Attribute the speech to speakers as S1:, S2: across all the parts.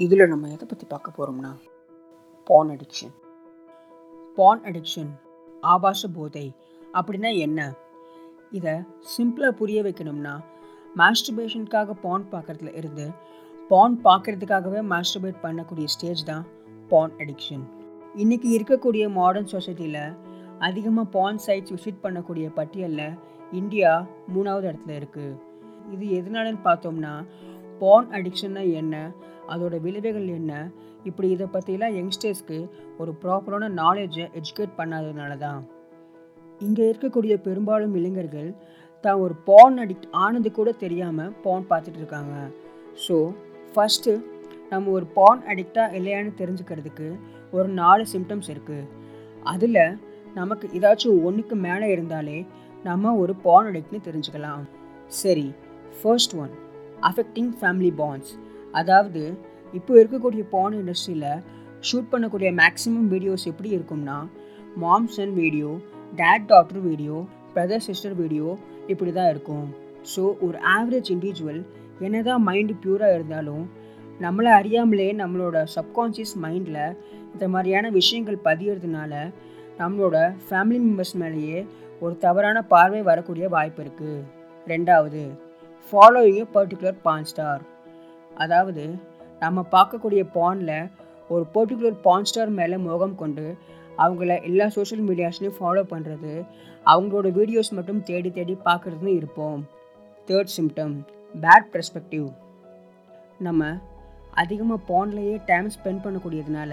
S1: இதில் நம்ம எதை பற்றி பார்க்க போகிறோம்னா பான் அடிக்ஷன் பான் அடிக்ஷன் ஆபாச போதை அப்படின்னா என்ன? இதை சிம்பிளாக புரிய வைக்கணும்னா மாஸ்டர்பேஷனுக்காக பான் பார்க்குறதுல இருந்து பான் பார்க்குறதுக்காகவே மாஸ்டர்பேட் பண்ணக்கூடிய ஸ்டேஜ் தான் பான் அடிக்ஷன் இன்றைக்கி இருக்கக்கூடிய மாடர்ன் சொசைட்டியில் அதிகமாக பான் சைட்ஸ் விசிட் பண்ணக்கூடிய பட்டியலில் இந்தியா மூணாவது இடத்துல இருக்குது இது எதனாலன்னு பார்த்தோம்னா பான் அடிக்ஷன்னா என்ன? அதோட விளைவுகள் என்ன? இப்படி இதை பற்றிலாம் யங்ஸ்டர்ஸ்க்கு ஒரு ப்ராப்பரான நாலேஜை எஜுகேட் பண்ணாததுனால தான் இங்கே இருக்கக்கூடிய பெரும்பாலும் இளைஞர்கள் தான் ஒரு பான் அடிக்ட் ஆனது கூட தெரியாமல் பான் பார்த்துட்டு இருக்காங்க. ஸோ ஃபஸ்ட்டு நம்ம ஒரு பான் அடிக்டாக இல்லையான்னு தெரிஞ்சுக்கிறதுக்கு ஒரு நாலு சிம்டம்ஸ் இருக்குது அதில் நமக்கு ஏதாச்சும் ஒன்றுக்கு மேலே இருந்தாலே நம்ம ஒரு பான் அடிக்ட்னு தெரிஞ்சுக்கலாம். சரி first one affecting family bonds அதாவது இப்போ இருக்கக்கூடிய பான் இண்டஸ்ட்ரியில் ஷூட் பண்ணக்கூடிய மேக்ஸிமம் வீடியோஸ் எப்படி இருக்கும்னா mom son video dad daughter video brother sister video இப்படி தான் இருக்கும். ஸோ ஒரு ஆவரேஜ் இண்டிவிஜுவல் என்ன தான் மைண்டு பியூராக இருந்தாலும் நம்மளை அறியாமலே நம்மளோட சப்கான்ஷியஸ் மைண்டில் இந்த மாதிரியான விஷயங்கள் பதியறதுனால நம்மளோட ஃபேமிலி மெம்பர்ஸ் மேலேயே ஒரு தவறான பார்வை வரக்கூடிய வாய்ப்பு இருக்குது ரெண்டாவது ஃபாலோயிங் பர்டிகுலர் பான் ஸ்டார் அதாவது நம்ம பார்க்கக்கூடிய பானில் ஒரு பர்டிகுலர் பான் ஸ்டார் மேலே மோகம் கொண்டு அவங்கள எல்லா சோஷியல் மீடியாஸ்லையும் ஃபாலோ பண்ணுறது அவங்களோட வீடியோஸ் மட்டும் தேடி தேடி பார்க்குறதுன்னு இருப்போம். தேர்ட் சிம்டம் பேட் பெர்ஸ்பெக்டிவ் நம்ம அதிகமாக பான்லேயே டைம் ஸ்பெண்ட் பண்ணக்கூடியதுனால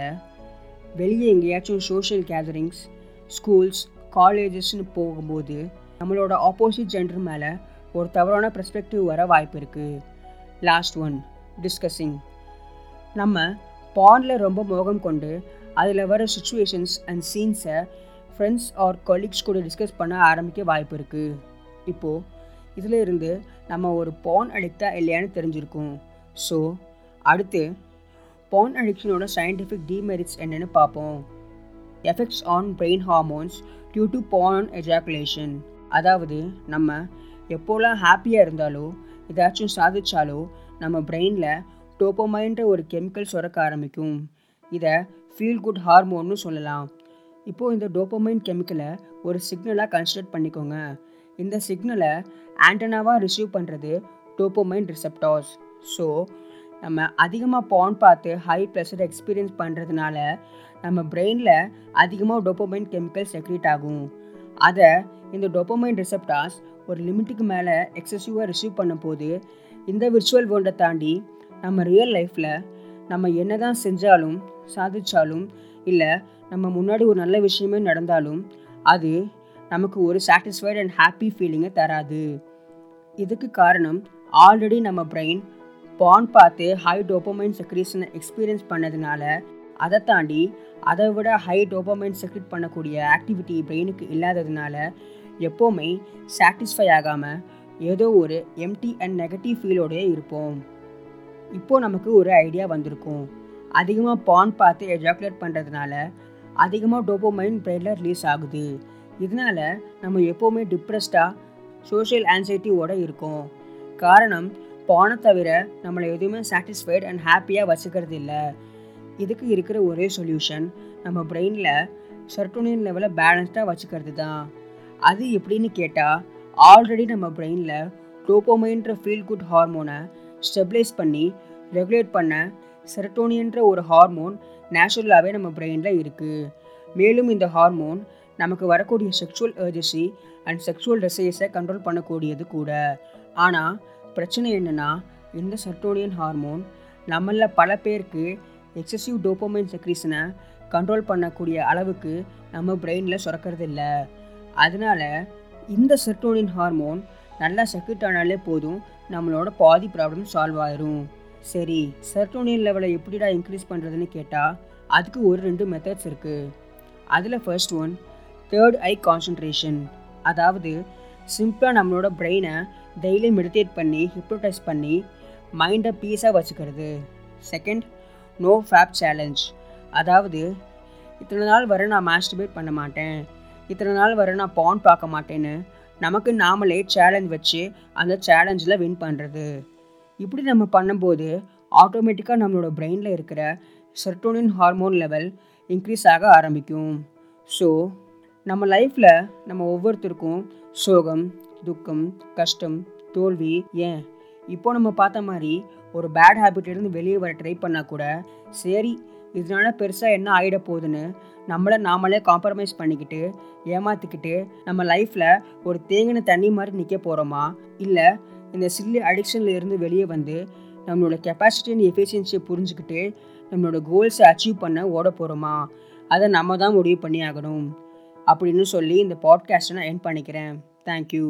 S1: வெளியே எங்கேயாச்சும் சோஷியல் கேதரிங்ஸ் ஸ்கூல்ஸ் காலேஜஸ்னு போகும்போது நம்மளோட ஆப்போசிட் ஜெண்டர் மேலே ஒரு தவறான பெர்ஸ்பெக்டிவ் வர வாய்ப்பு இருக்குது லாஸ்ட் ஒன் டிஸ்கஸிங் நம்ம பாண்டில் ரொம்ப மோகம் கொண்டு அதில் வர சுச்சுவேஷன்ஸ் அண்ட் சீன்ஸை ஃப்ரெண்ட்ஸ் ஆர் கொலீக்ஸ் கூட டிஸ்கஸ் பண்ண ஆரம்பிக்க வாய்ப்பு இருக்குது இப்போது இதில் இருந்து நம்ம ஒரு பான் அடிக்டா இல்லையான்னு தெரிஞ்சிருக்கோம். ஸோ அடுத்து பான் அடிக்ஷனோட சயின்டிஃபிக் டிமெரிட்ஸ் என்னென்னு பார்ப்போம். Effects on brain hormones due to porn ejaculation அதாவது நம்ம எப்போலாம் ஹாப்பியாக இருந்தாலோ ஏதாச்சும் சாதிச்சாலோ நம்ம பிரெயினில் டோப்போமைன்ற ஒரு கெமிக்கல் சுரக்க ஆரம்பிக்கும். இதை ஃபீல் குட் ஹார்மோன்னு சொல்லலாம். இப்போது இந்த டோப்போமைன் கெமிக்கலை ஒரு சிக்னலாக கன்சிடர் பண்ணிக்கோங்க. இந்த சிக்னலை ஆண்டனாவாக ரிசீவ் பண்ணுறது டோப்போமைன் ரிசெப்டாஸ் ஸோ நம்ம அதிகமாக பான் பார்த்து ஹை ப்ரெஷர் எக்ஸ்பீரியன்ஸ் பண்ணுறதுனால நம்ம பிரெயினில் அதிகமாக டோப்போமைன் கெமிக்கல் செக்ரேட் ஆகும். அதை இந்த டோப்போமைன் ரிசெப்டாஸ் ஒரு லிமிட்டுக்கு மேலே எக்ஸசிவாக ரிசீவ் பண்ணும் போது இந்த விர்ச்சுவல் வேர்ல்டை தாண்டி நம்ம ரியல் லைஃப்பில் நம்ம என்ன தான் செஞ்சாலும் சாதிச்சாலும் இல்லை நம்ம முன்னாடி ஒரு நல்ல விஷயமே நடந்தாலும் அது நமக்கு ஒரு சாட்டிஸ்ஃபைட் அண்ட் ஹாப்பி ஃபீலிங்கை தராது. இதுக்கு காரணம் ஆல்ரெடி நம்ம பிரெயின் பான் பார்த்து ஹை டோப்பமைன் செக்ரீஷனை எக்ஸ்பீரியன்ஸ் பண்ணதுனால அதை தாண்டி அதை விட ஹை டோப்பமைன் செக்ரேட் பண்ணக்கூடிய ஆக்டிவிட்டி பிரெயினுக்கு இல்லாததுனால எப்போவுமே சாட்டிஸ்ஃபை ஆகாமல் ஏதோ ஒரு எம்டி அண்ட் நெகட்டிவ் ஃபீலோடயே இருப்போம். இப்போது நமக்கு ஒரு ஐடியா வந்திருக்கும். அதிகமாக பான் பார்த்து எஜாக்குலேட் பண்ணுறதுனால அதிகமாக டோப்போமைன் பிரெயினில் ரிலீஸ் ஆகுது. இதனால் நம்ம எப்போவுமே டிப்ரெஸ்டாக சோஷியல் ஆன்சைட்டியோடு இருக்கோம். காரணம் பானை தவிர நம்மளை எதுவுமே சாட்டிஸ்ஃபைட் அண்ட் ஹாப்பியாக வச்சுக்கிறது இல்லை. இதுக்கு இருக்கிற ஒரே சொல்யூஷன் நம்ம பிரெயினில் செர்டோனின் லெவலை பேலன்ஸ்டாக வச்சுக்கிறது தான் அது எப்படின்னு கேட்டால் ஆல்ரெடி நம்ம பிரெயினில் டோப்போமைன்ற ஃபீல் குட் ஹார்மோனை ஸ்டெபிலைஸ் பண்ணி ரெகுலேட் பண்ண செரட்டோனியன்ற ஒரு ஹார்மோன் நேச்சுரலாகவே நம்ம பிரெயினில் இருக்குது மேலும் இந்த ஹார்மோன் நமக்கு வரக்கூடிய செக்ஷுவல் ஏர்ஜசி அண்ட் செக்ஷுவல் டிசைஸை கண்ட்ரோல் பண்ணக்கூடியது கூட. ஆனால் பிரச்சனை என்னென்னா இந்த செர்டோனியன் ஹார்மோன் நம்மளில் பல பேருக்கு எக்ஸசிவ் டோப்போமைன் செக்ரீஷனை கண்ட்ரோல் பண்ணக்கூடிய அளவுக்கு நம்ம பிரெயினில் சுரக்கிறது இல்லை அதனால் இந்த செர்டோனின் ஹார்மோன் நல்லா செக்யூட் ஆனாலே போதும் நம்மளோட பாதி ப்ராப்ளம் சால்வ் ஆயிரும். சரி செர்டோனியன் லெவலை எப்படிடா இன்க்ரீஸ் பண்ணுறதுன்னு கேட்டால் அதுக்கு ஒரு ரெண்டு மெத்தட்ஸ் இருக்குது அதில் first one third eye concentration அதாவது சிம்பிளாக நம்மளோட பிரெயினை டெய்லி மெடிடேட் பண்ணி ஹிப்னோடைஸ் பண்ணி மைண்டை பீஸாக வச்சுக்கிறது. செகண்ட் நோ ஃபேப் சேலஞ்ச் அதாவது இத்தனை நாள் வரை நான் மாஸ்டிபேட் பண்ண மாட்டேன். இத்தனை நாள் வரை நான் பான் பார்க்க மாட்டேன்னு நமக்கு நாமளே சேலஞ்ச் வச்சு அந்த சேலஞ்சில் வின் பண்ணுறது இப்படி நம்ம பண்ணும்போது ஆட்டோமேட்டிக்காக நம்மளோட பிரெயினில் இருக்கிற செர்டோனின் ஹார்மோன் லெவல் இன்க்ரீஸ் ஆக ஆரம்பிக்கும். ஸோ நம்ம லைஃப்பில் நம்ம ஒவ்வொருத்தருக்கும் சோகம் துக்கம் கஷ்டம் தோல்வி ஏன்? இப்போ நம்ம பார்த்த மாதிரி ஒரு பேட் ஹேபிட்லேருந்து வெளியே வர ட்ரை பண்ணால் கூட சரி இதனால பெருசாக என்ன ஆகிட போகுதுன்னு நம்மளை நாமளே காம்ப்ரமைஸ் பண்ணிக்கிட்டு ஏமாற்றிக்கிட்டு நம்ம லைஃப்பில் ஒரு தேங்கின தண்ணி மாதிரி நிற்க போகிறோமா இல்லை இந்த சில்லி அடிக்ஷனில் இருந்து வெளியே வந்து நம்மளோட கெப்பாசிட்டி அண்ட் எஃபிஷியன்சியை புரிஞ்சுக்கிட்டு நம்மளோட கோல்ஸை அச்சீவ் பண்ண ஓட போகிறோமா அதை நம்ம தான் முடிவு பண்ணி ஆகணும் அப்படின்னு சொல்லி இந்த பாட்காஸ்ட்டை நான் என் பண்ணிக்கிறேன். தேங்க்யூ